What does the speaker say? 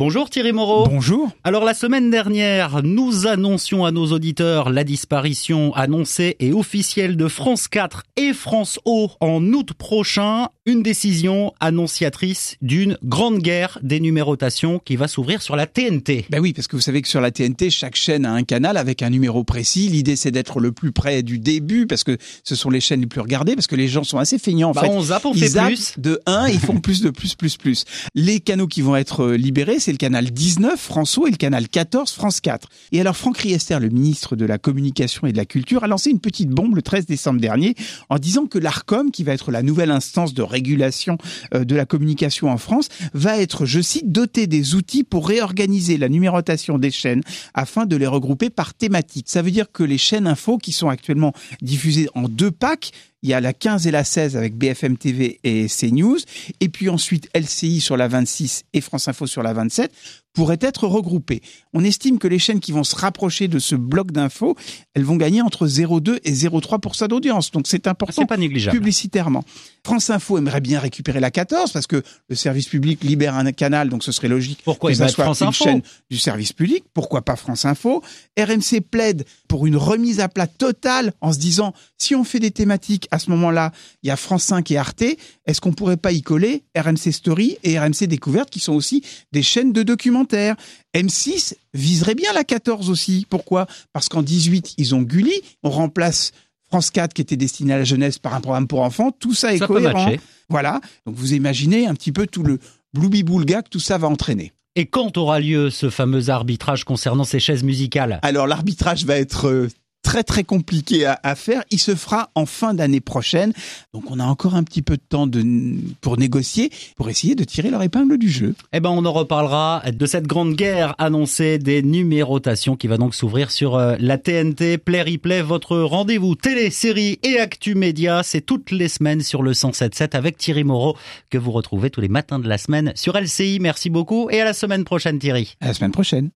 Bonjour Thierry Moreau. Bonjour. Alors la semaine dernière, nous annoncions à nos auditeurs la disparition annoncée et officielle de France 4 et France O en août prochain. Une décision annonciatrice d'une grande guerre des numérotations qui va s'ouvrir sur la TNT. Ben oui, parce que vous savez que sur la TNT, chaque chaîne a un canal avec un numéro précis. L'idée, c'est d'être le plus près du début parce que ce sont les chaînes les plus regardées, parce que les gens sont assez feignants. En bah fait, on zappe, on ils fait plus. De 1, ils font plus de plus, plus, plus. Les canaux qui vont être libérés, c'est le canal 19, François, et le canal 14, France 4. Et alors, Franck Riester, le ministre de la Communication et de la Culture, a lancé une petite bombe le 13 décembre dernier en disant que l'ARCOM, qui va être la nouvelle instance de régulation euh, de la communication en France, va être, je cite, doté des outils pour réorganiser la numérotation des chaînes afin de les regrouper par thématique. Ça veut dire que les chaînes info qui sont actuellement diffusées en deux packs il y a la 15 et la 16 avec BFM TV et CNews, et puis ensuite LCI sur la 26 et France Info sur la 27 pourraient être regroupées. On estime que les chaînes qui vont se rapprocher de ce bloc d'infos, elles vont gagner entre 0,2 et 0,3% d'audience. Donc c'est important pas négligeable. publicitairement. France Info aimerait bien récupérer la 14 parce que le service public libère un canal, donc ce serait logique Pourquoi que ça soit France une Info chaîne du service public. Pourquoi pas France Info? RMC plaide pour une remise à plat totale en se disant si on fait des thématiques à ce moment-là, il y a France 5 et Arte, est-ce qu'on pourrait pas y coller RMC Story et RMC Découverte qui sont aussi des chaînes de documentaires? M6 viserait bien la 14 aussi. Pourquoi? Parce qu'en 18, ils ont Gulli, on remplace France 4 qui était destiné à la jeunesse par un programme pour enfants, tout ça est Ça cohérent. Voilà, donc vous imaginez un petit peu tout le bloubi-boulga que tout ça va entraîner. Et quand aura lieu ce fameux arbitrage concernant ces chaises musicales? Alors l'arbitrage va être euh, très très compliqué à, à faire. Il se fera en fin d'année prochaine. Donc on a encore un petit peu de temps de, pour négocier, pour essayer de tirer leur épingle du jeu. Eh ben, on en reparlera de cette grande guerre annoncée des numérotations qui va donc s'ouvrir sur euh, la TNT Play Replay, votre rendez-vous télé, série et actu média. C'est toutes les semaines sur le 107.7 avec Thierry Moreau que vous retrouvez tous les matins de la semaine sur LCI. Merci beaucoup et à la semaine prochaine Thierry. À la semaine prochaine.